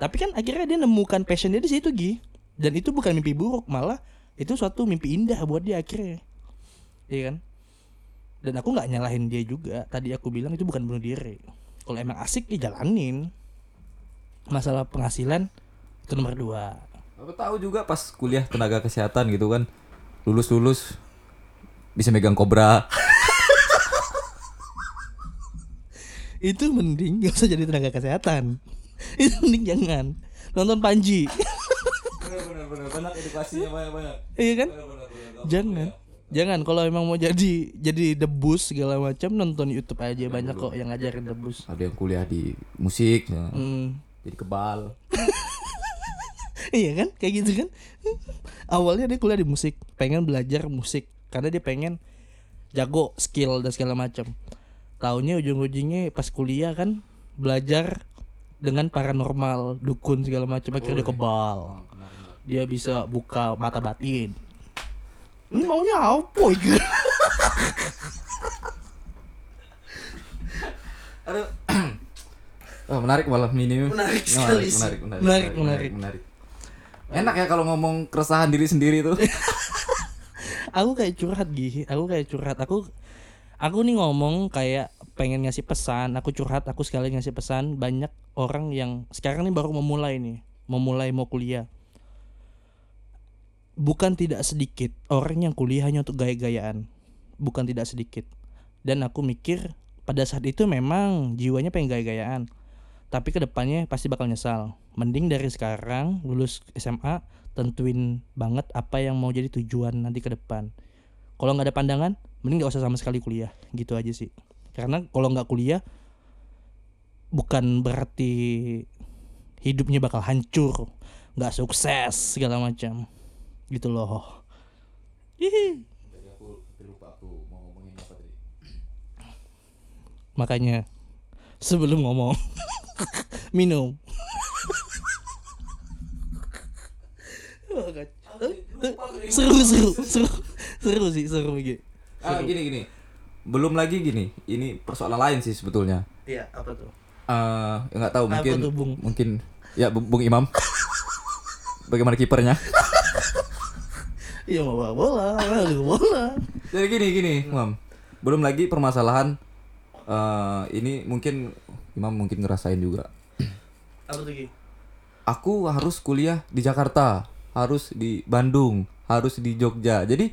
Tapi kan akhirnya dia nemukan passionnya di situ Gi. Dan itu bukan mimpi buruk, malah itu suatu mimpi indah buat dia akhirnya. Iya kan? Dan aku nggak nyalahin dia juga. Tadi aku bilang itu bukan bunuh diri. Kalau emang asik ya jalanin. Masalah penghasilan itu nomor dua. aku tahu juga pas kuliah tenaga kesehatan gitu kan lulus lulus bisa megang kobra [LAUGHS] Itu mending gak usah jadi tenaga kesehatan. [LAUGHS] itu mending jangan nonton Panji. benar benar benar banyak edukasinya banyak banyak iya kan? Jangan. Jangan kalau emang mau jadi jadi debus segala macam nonton YouTube aja banyak kok yang ngajarin debus. ada yang kuliah di musik ya. Hmm. jadi kebal [LAUGHS] iya kan kayak gitu kan awalnya dia kuliah di musik pengen belajar musik karena dia pengen jago skill dan segala macam tahunya ujung-ujungnya pas kuliah kan belajar dengan paranormal dukun segala macam akhirnya dia kebal dia bisa buka mata batin ini maunya apa [LAUGHS] Aduh. [CLEARS THROAT] Oh, menarik malah ini. Menarik Oh, sekali sih. menarik, menarik, Menarik, menarik. menarik. Enak ya kalau ngomong keresahan diri sendiri tuh. [LAUGHS] aku kayak curhat gih aku kayak curhat. Aku aku nih ngomong kayak pengen ngasih pesan. Aku curhat aku sekali ngasih pesan. Banyak orang yang sekarang nih baru memulai nih. Memulai mau kuliah. Bukan tidak sedikit orang yang kuliah hanya untuk gaya-gayaan. Bukan tidak sedikit. Dan aku mikir pada saat itu memang jiwanya pengen gaya-gayaan. Tapi ke depannya pasti bakal nyesal mending dari sekarang lulus SMA tentuin banget apa yang mau jadi tujuan nanti ke depan. Kalau nggak ada pandangan mending nggak usah sama sekali kuliah. Gitu aja sih. Karena kalau nggak kuliah bukan berarti hidupnya bakal hancur nggak sukses segala macam. Gitu loh. Hihi. Makanya sebelum ngomong [LAUGHS] minum seru seru seru seru sih seru gitu Ah, gini gini. Belum lagi gini. Ini persoalan lain sih sebetulnya. iya apa tuh Eh, nggak tahu Apa mungkin tuh, Bung? mungkin ya Bung, Imam. Bagaimana kipernya? iya mau bawa bola mau bola Jadi gini gini, Imam. Belum lagi permasalahan eh ini mungkin Imam mungkin ngerasain juga. apa tuh? Aku harus kuliah di Jakarta, harus di Bandung, harus di Jogja. Jadi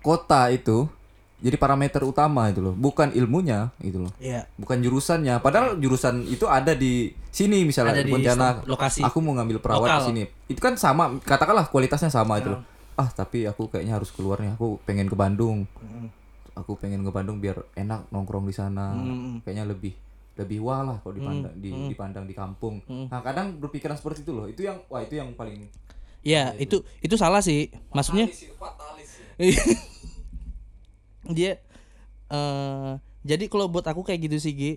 kota itu jadi parameter utama itu loh, bukan ilmunya itu loh. iya Bukan jurusannya. Padahal jurusan itu ada di sini misalnya Ada di Pontianak. lokasi. Aku mau ngambil perawat Lokal. di sini. Itu kan sama, katakanlah kualitasnya sama itu Ya. loh. Ah, tapi aku kayaknya harus keluar nih. Aku pengen ke Bandung. Mm. Aku pengen ke Bandung biar enak nongkrong di sana. Mm. Kayaknya lebih lebih wah lah kalau dipandang di, Mm. dipandang di kampung. Mm. Nah, kadang berpikiran seperti itu loh. Itu yang wah itu yang paling Iya, itu itu salah sih. Maksudnya [LAUGHS] dia eh jadi kalau buat aku kayak gitu sih, Gi.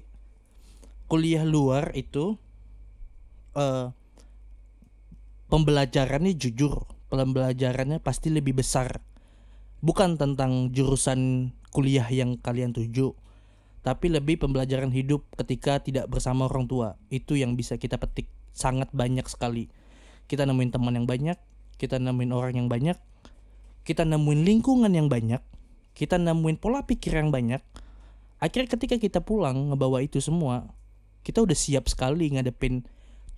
Kuliah luar itu eh pembelajarannya jujur, pembelajarannya pasti lebih besar. Bukan tentang jurusan kuliah yang kalian tuju, tapi lebih pembelajaran hidup ketika tidak bersama orang tua. Itu yang bisa kita petik sangat banyak sekali. Kita nemuin teman yang banyak, kita nemuin orang yang banyak, kita nemuin lingkungan yang banyak, kita nemuin pola pikir yang banyak. Akhirnya ketika kita pulang ngebawa itu semua, kita udah siap sekali ngadepin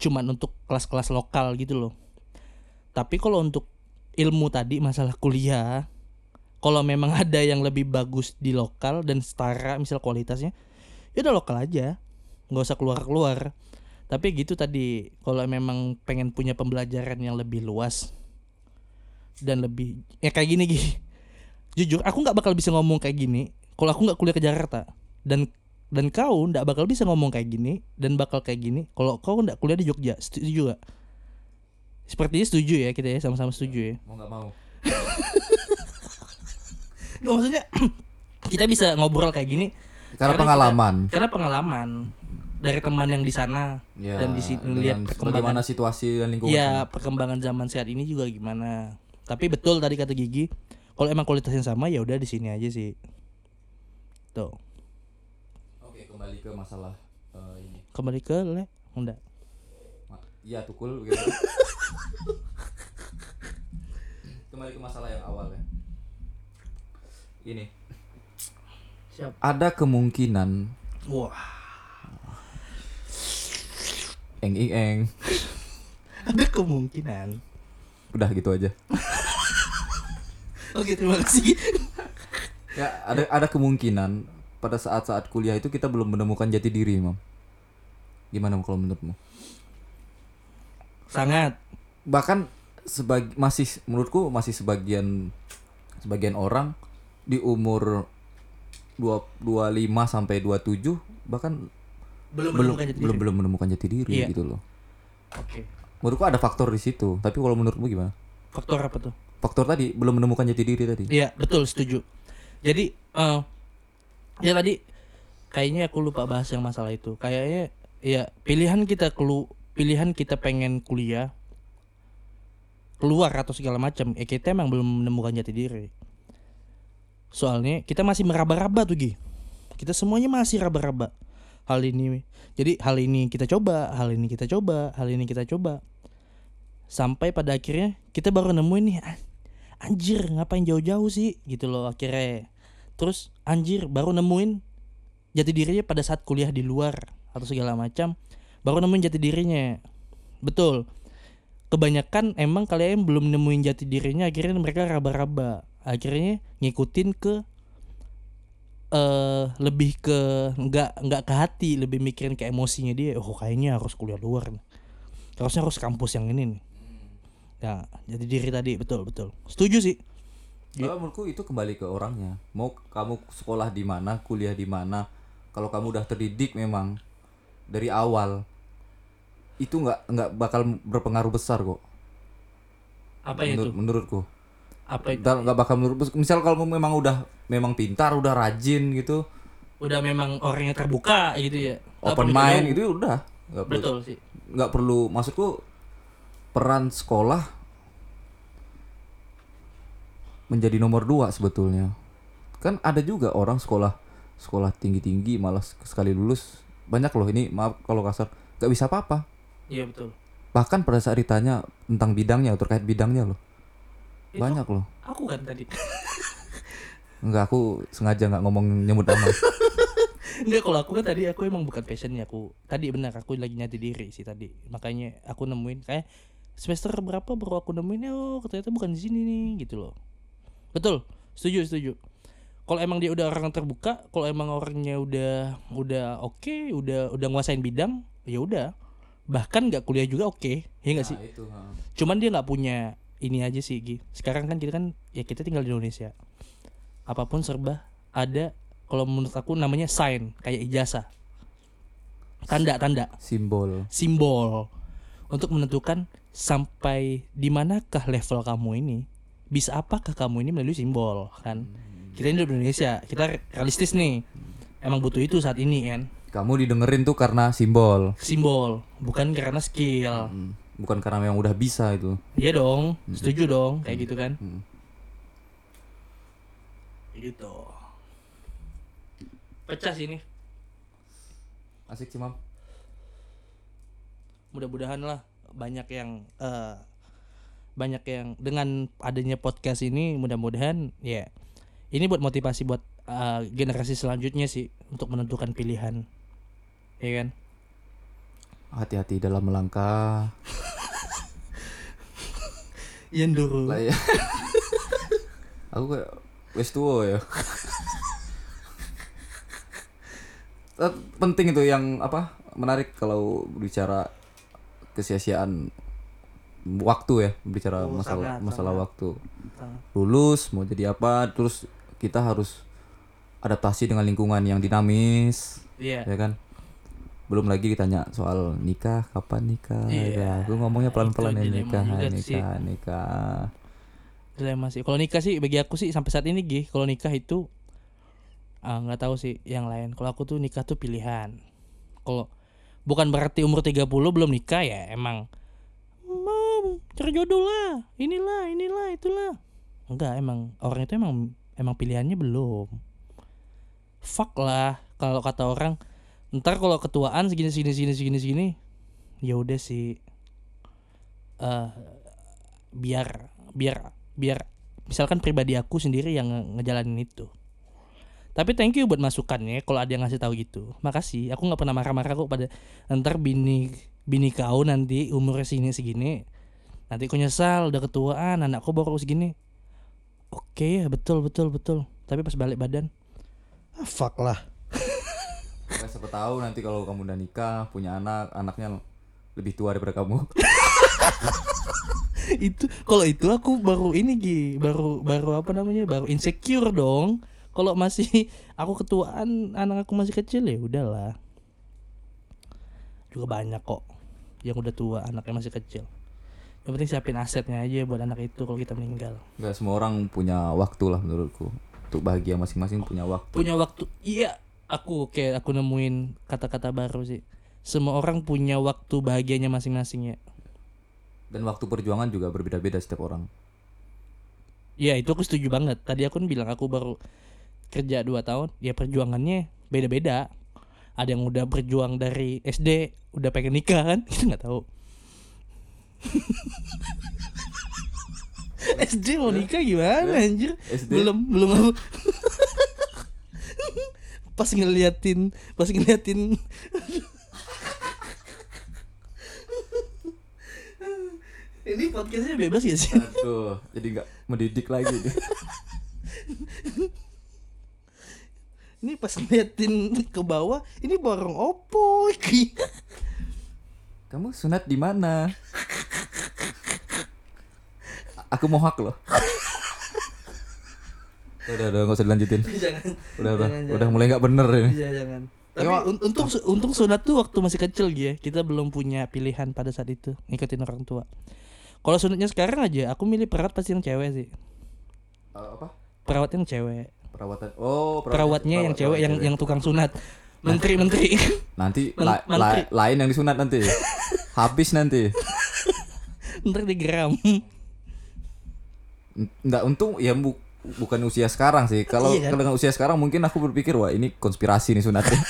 cuman untuk kelas-kelas lokal gitu loh. Tapi kalau untuk ilmu tadi masalah kuliah, kalau memang ada yang lebih bagus di lokal dan setara misal kualitasnya, ya udah lokal aja, nggak usah keluar-keluar. Tapi gitu tadi, kalau memang pengen punya pembelajaran yang lebih luas dan lebih ya kayak gini gini. Jujur, aku nggak bakal bisa ngomong kayak gini kalau aku nggak kuliah ke Jakarta dan dan kau nggak bakal bisa ngomong kayak gini dan bakal kayak gini kalau kau nggak kuliah di Jogja. Setuju gak? Sepertinya setuju ya kita ya sama-sama setuju ya. mau nggak mau. Nggak, maksudnya [CLEARS THROAT] kita bisa ngobrol kayak gini Karena kita- pengalaman. karena pengalaman dari teman yang di sana Ya, dan di sini dengan lihat perkembangan bagaimana situasi dan lingkungan. Iya perkembangan zaman saat ini juga gimana. Tapi betul tadi kata Gigi, kalau emang kualitasnya sama ya udah di sini aja sih. Tuh Oke, kembali ke masalah eh, ini. kembali ke le, enggak. Ma- Iya, tukul gitu. [LAUGHS] kembali ke masalah yang awal ya. Ini Siap. ada kemungkinan Wah. Eng eng. Ada kemungkinan. Udah gitu aja. [LAUGHS] Oke terima kasih. Ya, ada ada kemungkinan pada saat-saat kuliah itu kita belum menemukan jati diri, Mam. Gimana kalau menurutmu? Sangat. bahkan sebagi masih menurutku masih sebagian sebagian orang di umur dua 25 sampai 27 bahkan Belum belum menemukan jati belum diri. belum menemukan jati diri Iya. gitu loh. Oke. menurutku ada faktor di situ tapi kalau menurutmu gimana faktor apa tuh faktor tadi belum menemukan jati diri tadi Iya betul setuju. Jadi eh ya tadi kayaknya aku lupa bahas yang masalah itu. Kayaknya ya pilihan kita kelu pilihan kita pengen kuliah keluar atau segala macam. Eh kita emang belum menemukan jati diri. Soalnya kita masih meraba-raba tuh Gi. Kita semuanya masih raba-raba. Hal ini. Jadi hal ini kita coba, hal ini kita coba, hal ini kita coba. Sampai pada akhirnya kita baru nemuin nih "Ah, anjir ngapain jauh-jauh sih? Gitu loh akhirnya. Terus anjir baru nemuin jati dirinya pada saat kuliah di luar atau segala macam. Baru nemuin jati dirinya. Betul. Kebanyakan emang kalian belum nemuin jati dirinya akhirnya mereka raba-raba. Akhirnya ngikutin ke eh lebih ke nggak nggak ke hati lebih mikirin ke emosinya dia. Oh kayaknya harus kuliah luar nih. Harusnya harus kampus yang ini nih. Ya jadi diri tadi betul betul. Setuju sih. Kalau menurutku itu kembali ke orangnya. Mau kamu sekolah di mana, kuliah di mana, kalau kamu udah terdidik memang dari awal itu nggak nggak bakal berpengaruh besar kok. apa itu? Menurut, menurutku. Apa itu? Nggak nggak bakal menurut misal kalau memang udah memang pintar, udah rajin gitu, udah memang orangnya terbuka gitu ya? Open mind itu udah. Nggak perlu betul sih. nggak perlu maksudku peran sekolah menjadi nomor dua sebetulnya. Kan ada juga orang sekolah sekolah tinggi tinggi malah sekali lulus. Banyak loh ini maaf kalau kasar nggak bisa apa apa iya betul. Bahkan pada saat ditanya tentang bidangnya terkait bidangnya loh Itu banyak loh. aku kan tadi. Enggak aku sengaja nggak ngomong nyebut nama. [LAUGHS] Enggak kalau aku kan tadi aku emang bukan passionnya aku tadi benar aku lagi nyati diri sih tadi. Makanya aku nemuin kayak semester berapa baru aku nemuin oh ternyata bukan di sini nih gitu loh. Betul setuju setuju. Kalau emang dia udah orang terbuka kalau emang orangnya udah udah oke udah udah nguasain bidang ya udah. Bahkan nggak kuliah juga oke ya nggak sih? Nah, itu ha. cuman dia nggak punya ini aja sih Gi. sekarang kan kita kan ya kita tinggal di Indonesia. Apa pun serba ada kalau menurut aku namanya sign kayak ijazah. Tanda-tanda simbol. Simbol. Untuk menentukan sampai di manakah level kamu ini bisa apakah kamu ini melalui simbol kan? Kita ini di Indonesia kita realistis nih. Emang butuh itu saat ini kan? Kamu didengerin tuh karena simbol. Simbol bukan karena skill. Hmm, bukan karena memang udah bisa itu Iya dong, setuju dong, kayak gitu kan. Hmm. Gitu. Pecah sini. asik sih mam Mudah-mudahan lah banyak yang eh banyak yang dengan adanya podcast ini mudah-mudahan ya ini buat motivasi buat eh, generasi selanjutnya sih untuk menentukan pilihan. Ya kan? Hati-hati dalam melangkah [LAUGHS] Iya dulu. lah ya aku kayak wes tua ya penting itu yang apa menarik kalau bicara kesia-siaan waktu ya bicara Oh, masalah sangat, masalah sangat. waktu Sangat. lulus mau jadi apa terus kita harus adaptasi dengan lingkungan yang dinamis Iya. ya kan belum lagi ditanya soal nikah kapan nikah Iya, ya. Aku ngomongnya pelan-pelan itu ya nikah nikah nikah. Dilema sih. Kalau nikah sih bagi aku sih sampai saat ini gih kalau nikah itu ah, nggak tahu sih yang lain. Kalau aku tuh nikah tuh pilihan. Kalau bukan berarti umur 30 belum nikah ya emang mau cari jodoh lah inilah inilah itulah. Enggak emang orang itu emang emang pilihannya belum. Fuck lah kalau kata orang ntar kalau ketuaan segini segini segini segini segini ya udah sih. Eh biar biar biar misalkan pribadi aku sendiri yang nge- ngejalanin itu. Tapi thank you buat masukannya kalau ada yang ngasih tahu gitu. Makasih aku nggak pernah marah-marah kok pada ntar bini bini kau nanti umurnya segini segini. Nanti kau nyesal udah ketuaan anakku baru segini. Oke ya betul betul betul. Tapi pas balik badan ah, fuck lah siapa tahu nanti kalau kamu udah nikah punya anak anaknya lebih tua daripada kamu. [LAUGHS] Itu kalau itu aku baru ini Gi. Baru baru apa namanya? Baru insecure dong. Kalau masih [LAUGHS] aku ketuaan anak aku masih kecil ya udahlah. Juga banyak kok yang udah tua anaknya masih kecil. Yang penting siapin asetnya aja buat anak itu kalau kita meninggal. Nggak semua orang punya waktu lah menurutku. Untuk bahagia masing-masing punya waktu. punya waktu iya aku kayak aku nemuin kata-kata baru sih semua orang punya waktu bahagianya masing-masing ya Dan waktu perjuangan juga berbeda-beda setiap orang. Iya itu aku setuju banget. Tadi aku bilang aku baru kerja 2 tahun. Ya perjuangannya beda-beda. Ada yang udah berjuang dari SD udah pengen nikah kan? Kita nggak tahu. [LAUGHS] SD mau nikah gimana anjir? SD? Belum belum. [LAUGHS] pas ngeliatin pas ngeliatin ini podcastnya bebas ya sih Aduh, jadi nggak mendidik lagi nih. Ini pas ngeliatin ke bawah, ini borong opo iki. Kamu sunat di mana? Aku mau hak loh. Udah, udah, nggak usah dilanjutin. [LAUGHS] jangan. Udah, udah, Jangan, udah mulai nggak bener ini. Iya, jangan. Tapi un- untung untung sunat tuh waktu masih kecil gitu ya. Kita belum punya pilihan pada saat itu ngikutin orang tua. Kalau sunatnya sekarang aja, aku milih perawat pasti yang cewek sih. Eh, apa? Perawat yang cewek. Perawatan. Oh, perawat- Perawatnya yang perawat- cewek yang cewek. yang tukang sunat. Menteri-menteri. [LAUGHS] nanti Men- la- la- menteri. lain yang disunat nanti. Habis nanti. [LAUGHS] Ntar digeram. Enggak untung ya bu- bukan usia sekarang sih. Kalau Iya kan? dengan usia sekarang mungkin aku berpikir wah ini konspirasi nih sunatnya. [LAUGHS]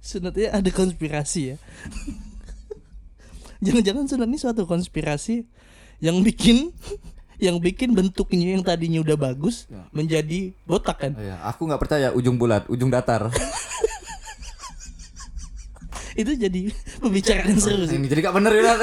Sunatnya ada konspirasi ya. Jangan-jangan sunat ini suatu konspirasi yang bikin yang bikin bentuknya yang tadinya udah bagus Ya. menjadi botak kan. Oh, ya, aku nggak percaya ujung bulat, ujung datar. [LAUGHS] Itu jadi pembicaraan seru sih. Ini jadi gak bener ya.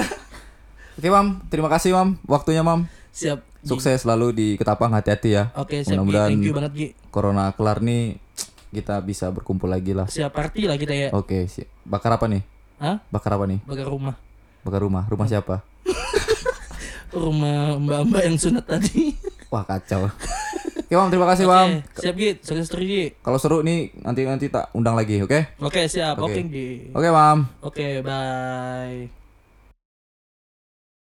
Oke mam, terima kasih mam, waktunya mam. Siap. Sukses selalu di Ketapang, hati-hati ya. Oke, siap. Gi. Mudah-mudahan Thank you banget Gi. corona kelar nih kita bisa berkumpul lagi lah. Siap party lah kita ya. Oke, si bakar apa nih? Hah? Bakar apa nih? Bakar rumah. Bakar rumah. Rumah siapa? [LAUGHS] Rumah mbak-mbak yang sunat tadi. [LAUGHS] Wah kacau. Oke mam, terima kasih. Oke, siap Gi. Sukses terus Gi. Kalau seru nih nanti nanti tak undang lagi, oke? Oke, siap. Oke. Oke, Gi. Oke mam. Oke, bye.